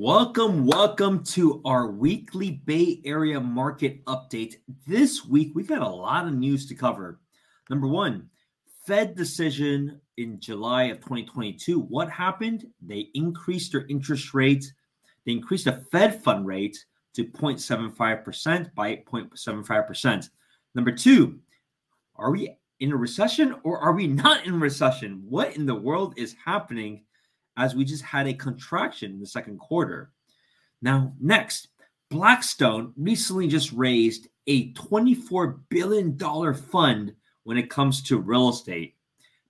Welcome, welcome to our weekly Bay Area market update. This week, we've got a lot of news to cover. Number one, Fed decision in July of 2022. What happened? They increased their interest rate. They increased the Fed fund rate to 0.75% by 0.75%. Number two, are we in a recession or are we not in recession? What in the world is happening as we just had a contraction in the second quarter? Now, next, Blackstone recently just raised a $24 billion fund when it comes to real estate.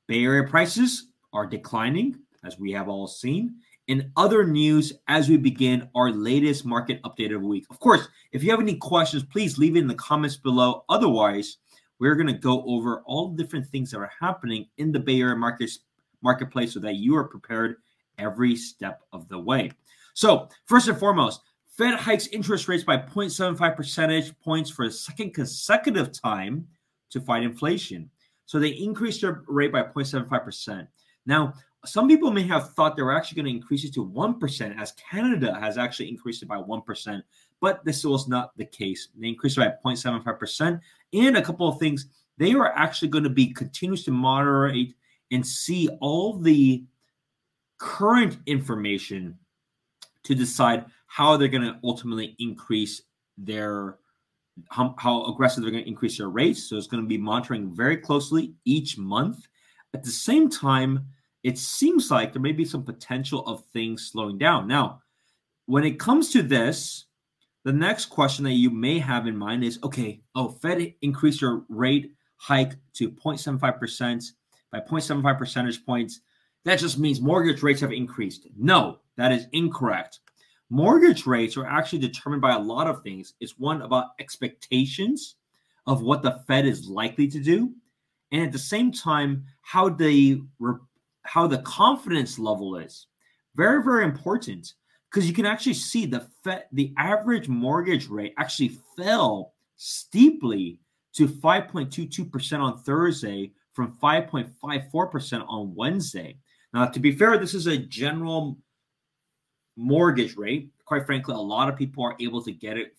Bay Area prices are declining, as we have all seen. In other news, as we begin our latest market update of the week. Of course, if you have any questions, please leave it in the comments below. Otherwise, we're going to go over all the different things that are happening in the Bay Area markets, marketplace so that you are prepared every step of the way. So, first and foremost, Fed hikes interest rates by 0.75 percentage points for a second consecutive time to fight inflation. So they increased their rate by 0.75%. Now, some people may have thought they were actually going to increase it to 1%, as Canada has actually increased it by 1%, but this was not the case. They increased it by 0.75%. And a couple of things, they are actually going to be continuous to moderate and see all the current information to decide how they're going to ultimately increase their how, how aggressive they're going to increase their rates. So it's going to be monitoring very closely each month. At the same time, it seems like there may be some potential of things slowing down. Now, when it comes to this, the next question that you may have in mind is okay, oh, Fed increased your rate hike to 0.75% by 0.75 percentage points that just means mortgage rates have increased. No, that is incorrect. Mortgage rates are actually determined by a lot of things. It's one about expectations of what the Fed is likely to do, and at the same time, how the how the confidence level is. Very, very important because you can actually see the Fed, the average mortgage rate actually fell steeply to 5.22% on Thursday from 5.54% on Wednesday. Now, to be fair, this is a general mortgage rate. Quite frankly, a lot of people are able to get it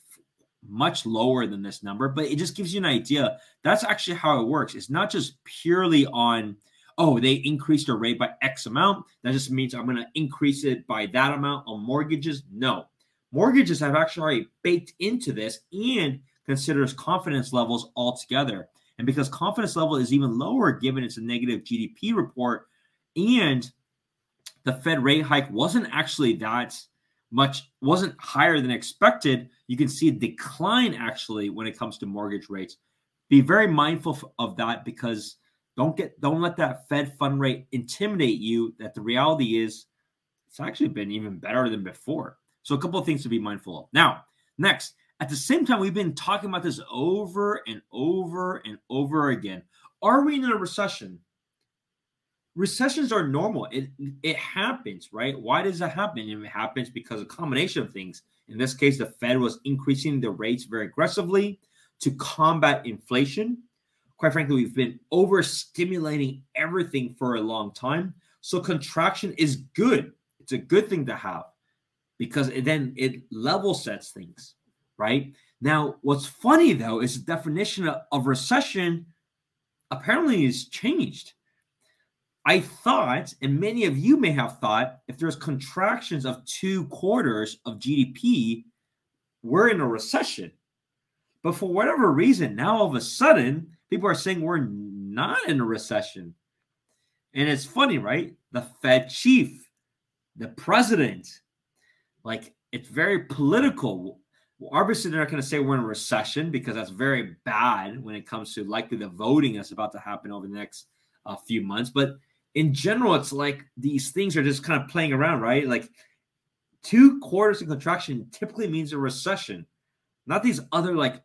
much lower than this number, but it just gives you an idea. That's actually how it works. It's not just purely on, oh, they increased their rate by X amount. That just means I'm going to increase it by that amount on mortgages. No. Mortgages have actually already baked into this and considers confidence levels altogether. And because confidence level is even lower given it's a negative GDP report, and the Fed rate hike wasn't actually that much, wasn't higher than expected. You can see a decline actually when it comes to mortgage rates. Be very mindful of that because don't get don't let that Fed fund rate intimidate you. That the reality is it's actually been even better than before. So a couple of things to be mindful of. Now, next, at the same time, we've been talking about this over and over and over again. Are we in a recession? Recessions are normal. It it happens, right? Why does that happen? It happens because a combination of things. In this case, the Fed was increasing the rates very aggressively to combat inflation. Quite frankly, we've been overstimulating everything for a long time. So contraction is good. It's a good thing to have because it, then it level sets things, right? Now, what's funny though is the definition of, of recession apparently is changed I thought, and many of you may have thought, if there's contractions of two quarters of GDP, we're in a recession. But for whatever reason, now all of a sudden, people are saying we're not in a recession. And it's funny, right? The Fed chief, the president, like it's very political. Well, obviously, they're not going to say we're in a recession because that's very bad when it comes to likely the voting that's about to happen over the next uh, few months. But in general, it's like these things are just kind of playing around, right? Like two quarters of contraction typically means a recession, not these other like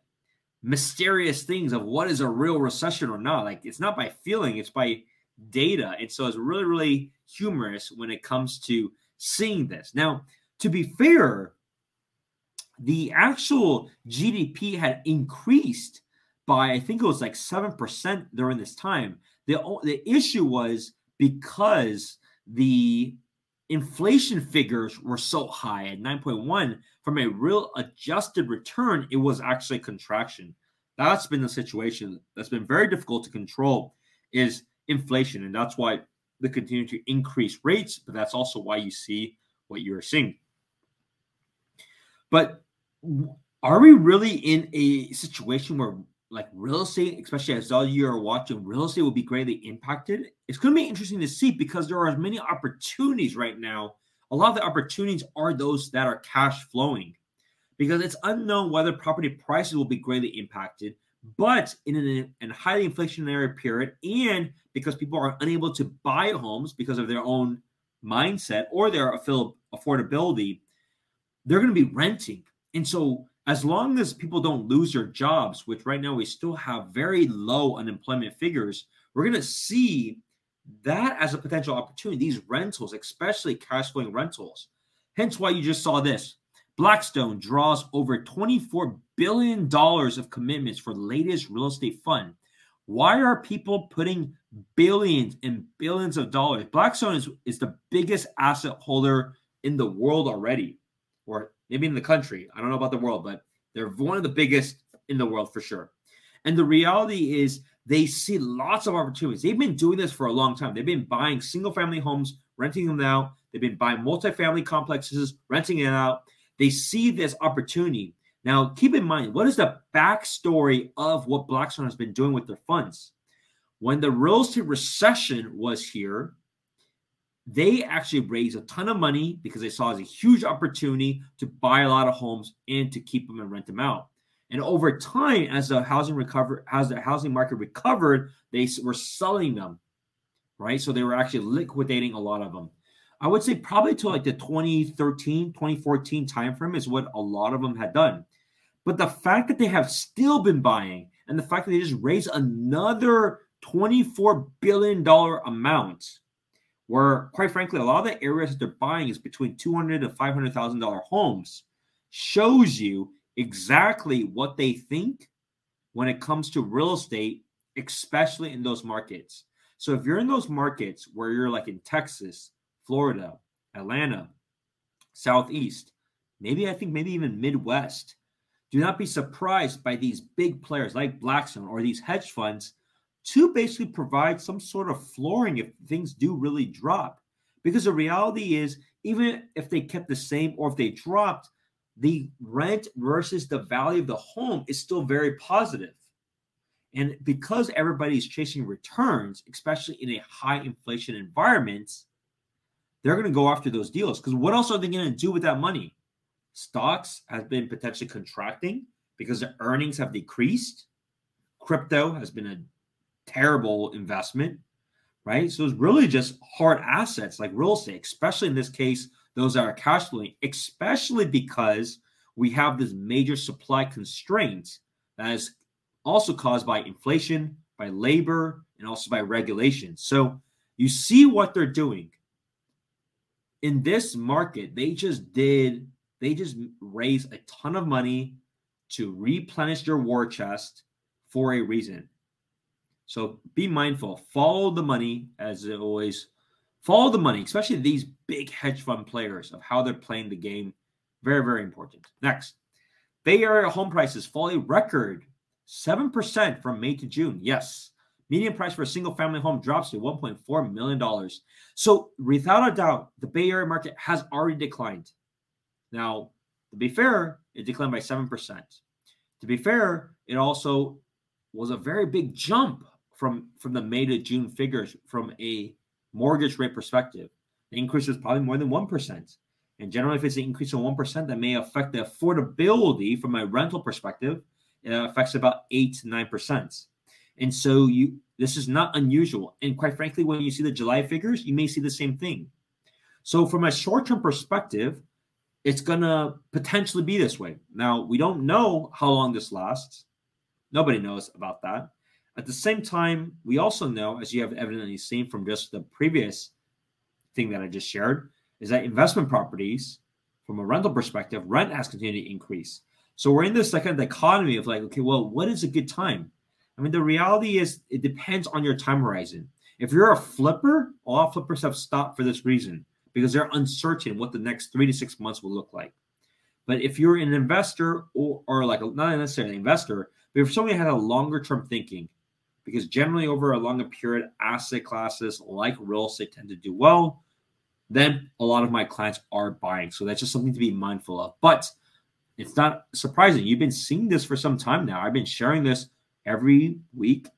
mysterious things of what is a real recession or not. Like it's not by feeling, it's by data. And so it's really, really humorous when it comes to seeing this. Now, to be fair, the actual GDP had increased by I think it was like 7% during this time. The, the issue was because the inflation figures were so high at 9.1 from a real adjusted return it was actually contraction. That's been the situation that's been very difficult to control is inflation and that's why they continue to increase rates but that's also why you see what you're seeing. But are we really in a situation where like real estate, especially as all you are watching, real estate will be greatly impacted. It's going to be interesting to see because there are many opportunities right now. A lot of the opportunities are those that are cash flowing because it's unknown whether property prices will be greatly impacted. But in a, highly inflationary period, and because people are unable to buy homes because of their own mindset or their affordability, they're going to be renting. And so as long as people don't lose their jobs, which right now we still have very low unemployment figures, we're going to see that as a potential opportunity. These rentals, especially cash flowing rentals. Hence why you just saw this. Blackstone draws over $24 billion of commitments for latest real estate fund. Why are people putting billions and billions of dollars? Blackstone is, is the biggest asset holder in the world already, or maybe in the country. I don't know about the world, but they're one of the biggest in the world for sure. And the reality is they see lots of opportunities. They've been doing this for a long time. They've been buying single family homes, renting them out. They've been buying multifamily complexes, renting it out. They see this opportunity. Now, keep in mind, what is the backstory of what Blackstone has been doing with their funds? When the real estate recession was here, they actually raised a ton of money because they saw it as a huge opportunity to buy a lot of homes and to keep them and rent them out. And over time, as the housing recover, as the housing market recovered, they were selling them, right? So they were actually liquidating a lot of them. I would say probably to like the 2013, 2014 timeframe is what a lot of them had done. But the fact that they have still been buying and the fact that they just raised another $24 billion amount where quite frankly, a lot of the areas that they're buying is between two hundred to five hundred thousand dollar homes, shows you exactly what they think when it comes to real estate, especially in those markets. So if you're in those markets where you're like in Texas, Florida, Atlanta, Southeast, maybe I think maybe even Midwest, do not be surprised by these big players like Blackstone or these hedge funds to basically provide some sort of flooring if things do really drop. Because the reality is, even if they kept the same or if they dropped, the rent versus the value of the home is still very positive. And because everybody's chasing returns, especially in a high inflation environment, they're going to go after those deals. Because what else are they going to do with that money? Stocks have been potentially contracting because the earnings have decreased. Crypto has been a terrible investment, right? So it's really just hard assets like real estate, especially in this case, those that are cash flowing, especially because we have this major supply constraint that is also caused by inflation, by labor, and also by regulation. So you see what they're doing. In this market, they just did, they just raised a ton of money to replenish their war chest for a reason. So be mindful. Follow the money as always. Follow the money, especially these big hedge fund players of how they're playing the game. Very, very important. Next, Bay Area home prices fall a record 7% from May to June. Yes. Median price for a single family home drops to $1.4 million. So, without a doubt, the Bay Area market has already declined. Now, to be fair, it declined by 7%. To be fair, it also was a very big jump from from the May to June figures from a mortgage rate perspective. The increase was probably more than one percent. And generally, if it's an increase of one percent, that may affect the affordability from a rental perspective. It affects about eight to nine percent. And so you this is not unusual. And quite frankly, when you see the July figures, you may see the same thing. So from a short-term perspective, it's gonna potentially be this way. Now we don't know how long this lasts. Nobody knows about that. At the same time, we also know, as you have evidently seen from just the previous thing that I just shared, is that investment properties, from a rental perspective, rent has continued to increase. So we're in this like kind of dichotomy of like, okay, well, what is a good time? I mean, the reality is it depends on your time horizon. If you're a flipper, all flippers have stopped for this reason because they're uncertain what the next three to six months will look like. But if you're an investor or, or like not necessarily an investor, but if somebody had a longer term thinking, because generally over a longer period, asset classes like real estate tend to do well, then a lot of my clients are buying. So that's just something to be mindful of. But it's not surprising. You've been seeing this for some time now. I've been sharing this every week,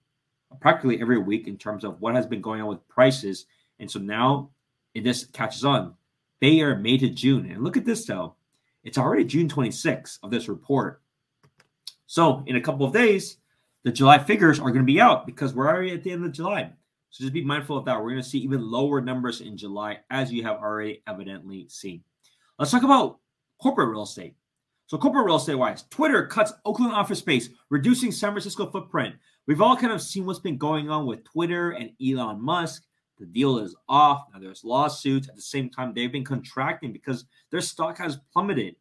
practically every week, in terms of what has been going on with prices. And so now it just catches on. Bay Area May to June. And look at this though. It's already June 26th of this report. So in a couple of days, the July figures are going to be out because we're already at the end of July. So just be mindful of that. We're going to see even lower numbers in July, as you have already evidently seen. Let's talk about corporate real estate. So, corporate real estate wise, Twitter cuts Oakland office space, reducing San Francisco footprint. We've all kind of seen what's been going on with Twitter and Elon Musk. The deal is off. Now there's lawsuits. At the same time, they've been contracting because their stock has plummeted.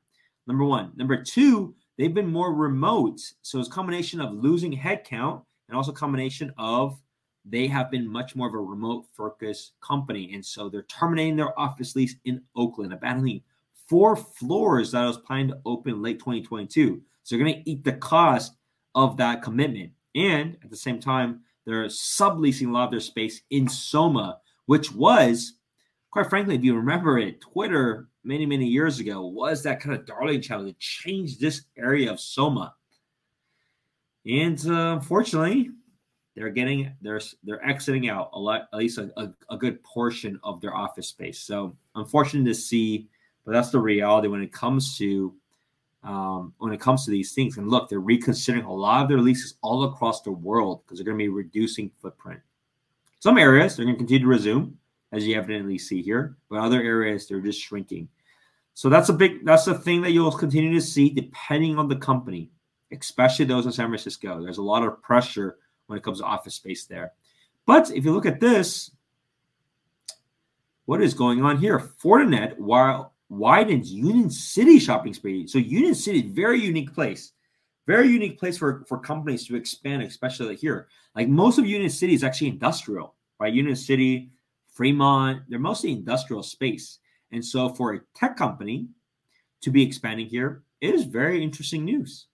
Number one. Number two, they've been more remote. So it's a combination of losing headcount and also combination of they have been much more of a remote focused company. And so they're terminating their office lease in Oakland, abandoning four floors that I was planning to open late 2022. So they're going to eat the cost of that commitment. And at the same time, they're subleasing a lot of their space in Soma, which was, quite frankly, if you remember it, Twitter many, many years ago was that kind of darling child that changed this area of Soma. And uh, unfortunately, they're getting they're they're exiting out a lot, at least a, a, a good portion of their office space. So unfortunate to see, but that's the reality when it comes to um, when it comes to these things. And look, they're reconsidering a lot of their leases all across the world because they're going to be reducing footprint. Some areas they're going to continue to resume, as you evidently see here, but other areas they're just shrinking. So that's a big that's a thing that you'll continue to see depending on the company, especially those in San Francisco. There's a lot of pressure when it comes to office space there. But if you look at this, what is going on here? Fortinet, while widens Union City shopping space. So Union City, very unique place. Very unique place for, for companies to expand, especially here. Like most of Union City is actually industrial, right? Union City, Fremont, they're mostly industrial space. And so for a tech company to be expanding here, it is very interesting news.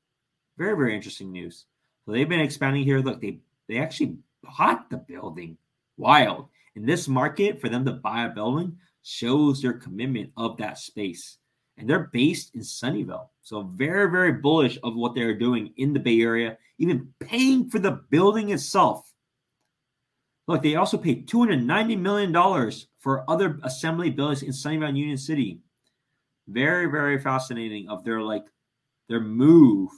Very, very interesting news. So they've been expanding here. Look, they they actually bought the building. Wild. In this market, for them to buy a building, shows their commitment of that space. And they're based in Sunnyvale. So very, very bullish of what they're doing in the Bay Area, even paying for the building itself. Look, they also paid $290 million for other assembly buildings in Sunnyvale and Union City. Very, very fascinating of their like their move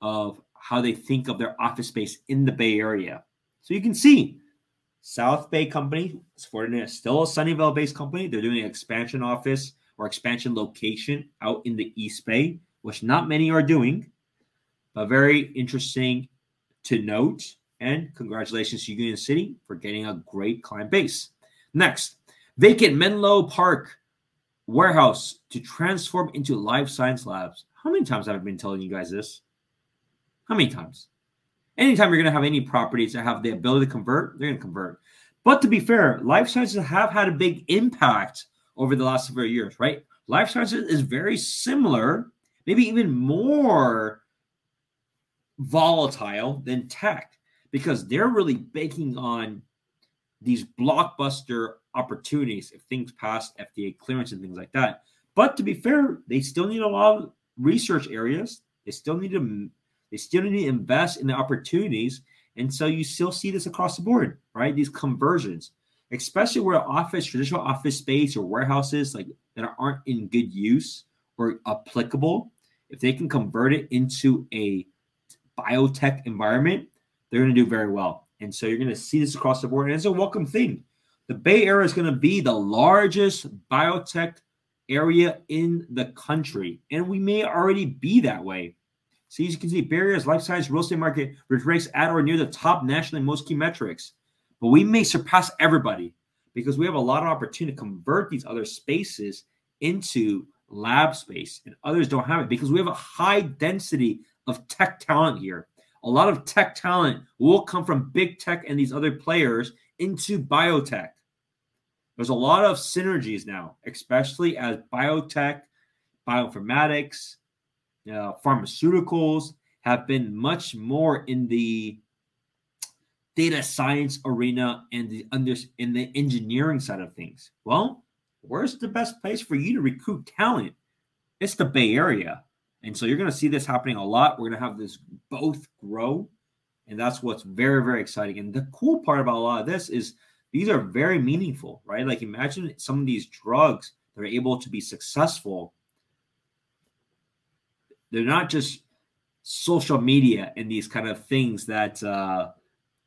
of how they think of their office space in the Bay Area. So you can see South Bay Company, Fortinet, still a Sunnyvale based company. They're doing an expansion office or expansion location out in the East Bay, which not many are doing, but very interesting to note. And congratulations to Union City for getting a great client base. Next, vacant Menlo Park warehouse to transform into life science labs. How many times have I been telling you guys this? How many times? anytime you're going to have any properties that have the ability to convert, they're going to convert. But to be fair, life sciences have had a big impact over the last several years, right? Life sciences is very similar, maybe even more volatile than tech because they're really banking on these blockbuster opportunities if things pass FDA clearance and things like that. But to be fair, they still need a lot of research areas. They still need to they still need to invest in the opportunities. And so you still see this across the board, right? These conversions, especially where office, traditional office space or warehouses like that aren't in good use or applicable, if they can convert it into a biotech environment, they're going to do very well. And so you're going to see this across the board. And it's a welcome thing. The Bay Area is going to be the largest biotech area in the country. And we may already be that way. So as you can see, Bay Area's life science real estate market ranks at or near the top nationally most key metrics. But we may surpass everybody because we have a lot of opportunity to convert these other spaces into lab space, and others don't have it because we have a high density of tech talent here. A lot of tech talent will come from big tech and these other players into biotech. There's a lot of synergies now, especially as biotech, bioinformatics, uh, pharmaceuticals have been much more in the data science arena and the under in the engineering side of things. Well, where's the best place for you to recruit talent? It's the Bay Area. And so you're going to see this happening a lot. We're going to have this both grow. And that's what's very, very exciting. And the cool part about a lot of this is these are very meaningful, right? Like imagine some of these drugs that are able to be successful. They're not just social media and these kind of things that uh,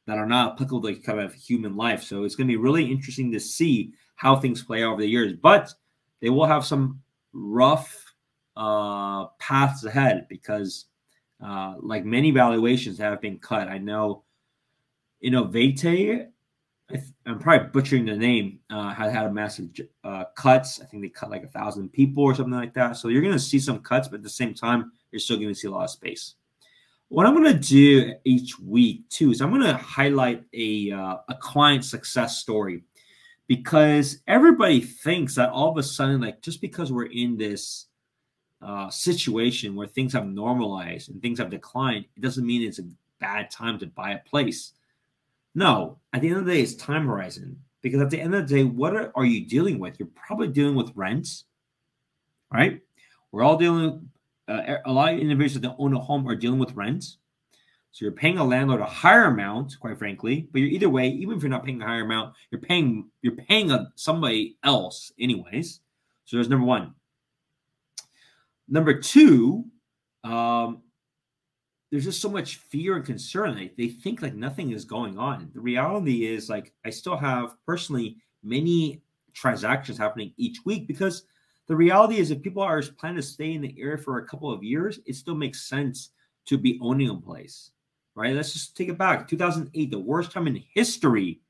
that are not applicable to kind of human life. So it's going to be really interesting to see how things play over the years. But they will have some rough uh, paths ahead because, uh, like many valuations have been cut. I know Innovate, I am probably butchering the name, uh, had had a massive uh, cuts. I think they cut like a thousand people or something like that. So you're going to see some cuts, but at the same time, you're still going to see a lot of space. What I'm going to do each week too is I'm going to highlight a uh, a client success story because everybody thinks that all of a sudden, like just because we're in this uh, situation where things have normalized and things have declined, it doesn't mean it's a bad time to buy a place. No, at the end of the day, it's time horizon because at the end of the day, what are, are you dealing with? You're probably dealing with rents, right? We're all dealing uh, a lot of individuals that own a home are dealing with rents. So you're paying a landlord a higher amount, quite frankly. But you're either way, even if you're not paying a higher amount, you're paying you're paying a, somebody else anyways. So there's number one. Number two, um, there's just so much fear and concern. They, they think like nothing is going on. The reality is like I still have personally many transactions happening each week because the reality is, if people are planning to stay in the area for a couple of years, it still makes sense to be owning a place, right? Let's just take it back. 2008, the worst time in history.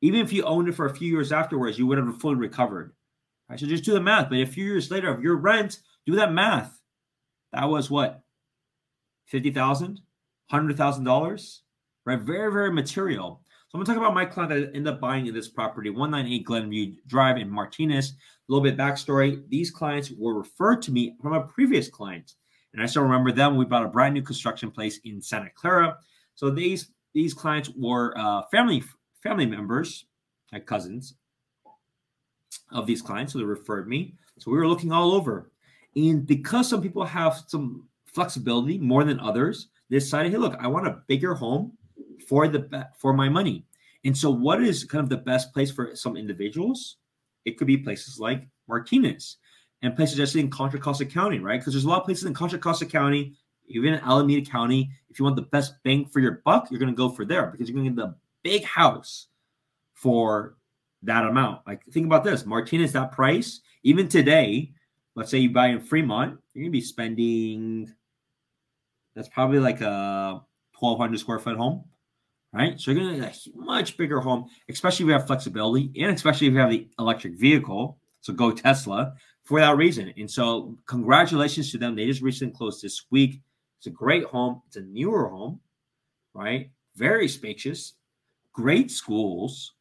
Even if you owned it for a few years afterwards, you would have fully recovered. Right? So just do the math. But a few years later, of your rent, do that math. That was what? 50,000? $100,000? Right? Very, very material. So I'm going to talk about my client that ended up buying in this property, 198 Glenview Drive in Martinez. A little bit backstory. These clients were referred to me from a previous client. And I still remember them. We bought a brand new construction place in Santa Clara. So these these clients were uh, family family members, like cousins of these clients. So they referred me. So we were looking all over. And because some people have some flexibility more than others, they decided, hey, look, I want a bigger home for the for my money. And so, what is kind of the best place for some individuals? It could be places like Martinez and places just in Contra Costa County, right? Because there's a lot of places in Contra Costa County, even in Alameda County. If you want the best bang for your buck, you're going to go for there because you're going to get the big house for that amount. Like, think about this Martinez, that price, even today, let's say you buy in Fremont, you're to be spending that's probably like a 1200 square foot home right? So you're to get a much bigger home, especially if you have flexibility and especially if you have the electric vehicle. So go Tesla for that reason. And so congratulations to them. They just recently closed this week. It's a great home. It's a newer home, right? Very spacious, great schools,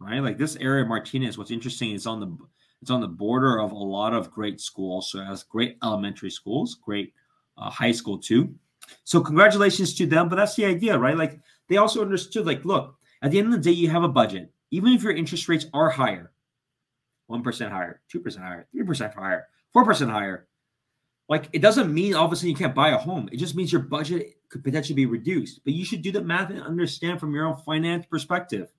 right? Like this area of Martinez, what's interesting is on the it's on the border of a lot of great schools. So it has great elementary schools, great uh, high school too. So congratulations to them. But that's the idea, right? Like they also understood, like, look, at the end of the day, you have a budget. Even if your interest rates are higher, 1% higher, 2% higher, 3% higher, 4% higher, like it doesn't mean all of a sudden you can't buy a home. It just means your budget could potentially be reduced. But you should do the math and understand from your own finance perspective.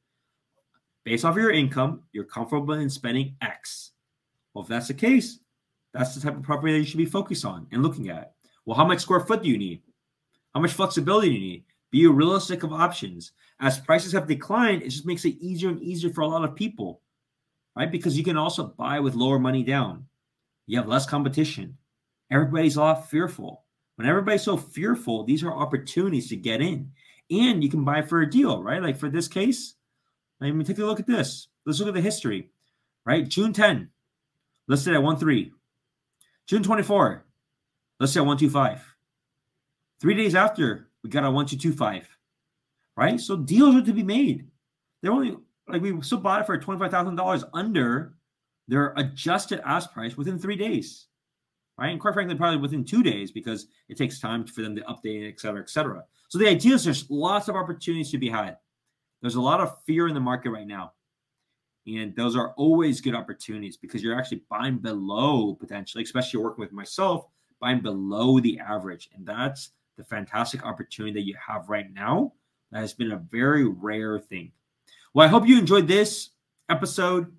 Based off of your income, you're comfortable in spending X. Well, if that's the case, that's the type of property that you should be focused on and looking at. Well, how much square foot do you need? How much flexibility do you need? Be realistic of options. As prices have declined, it just makes it easier and easier for a lot of people, right? Because you can also buy with lower money down. You have less competition. Everybody's a lot fearful. When everybody's so fearful, these are opportunities to get in. And you can buy for a deal, right? Like for this case, I mean, take a look at this. Let's look at the history, right? June 10, listed at 1 3. June 24, listed at 125. Three days after, we got a one two two five, right? So deals are to be made. They're only like we still bought it for $25,000 under their adjusted ask price within three days, right? And quite frankly, probably within two days because it takes time for them to update et cetera, et cetera. So the idea is there's lots of opportunities to be had. There's a lot of fear in the market right now. And those are always good opportunities because you're actually buying below potentially, especially working with myself, buying below the average. And that's the fantastic opportunity that you have right now. That has been a very rare thing. Well, I hope you enjoyed this episode.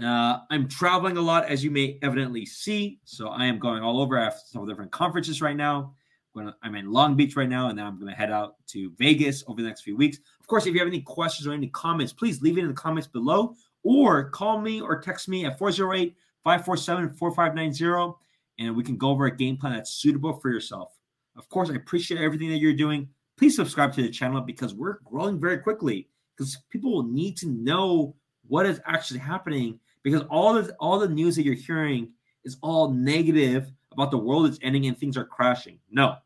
Uh, I'm traveling a lot, as you may evidently see. So I am going all over. I have different conferences right now. I'm in Long Beach right now, and then I'm going to head out to Vegas over the next few weeks. Of course, if you have any questions or any comments, please leave it in the comments below or call me or text me at 408 547 4590 and we can go over a game plan that's suitable for yourself. Of course, I appreciate everything that you're doing. Please subscribe to the channel because we're growing very quickly because people will need to know what is actually happening because all the all the news that you're hearing is all negative about the world is ending and things are crashing. No,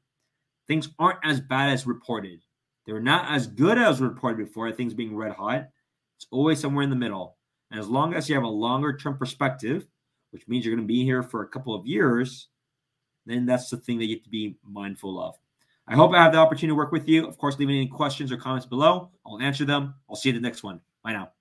things aren't as bad as reported. They're not as good as reported before, things being red hot. It's always somewhere in the middle. And as long as you have a longer term perspective, which means you're going to be here for a couple of years, then that's the thing that you have to be mindful of. I hope I have the opportunity to work with you. Of course, leave any questions or comments below. I'll answer them. I'll see you in the next one. Bye now.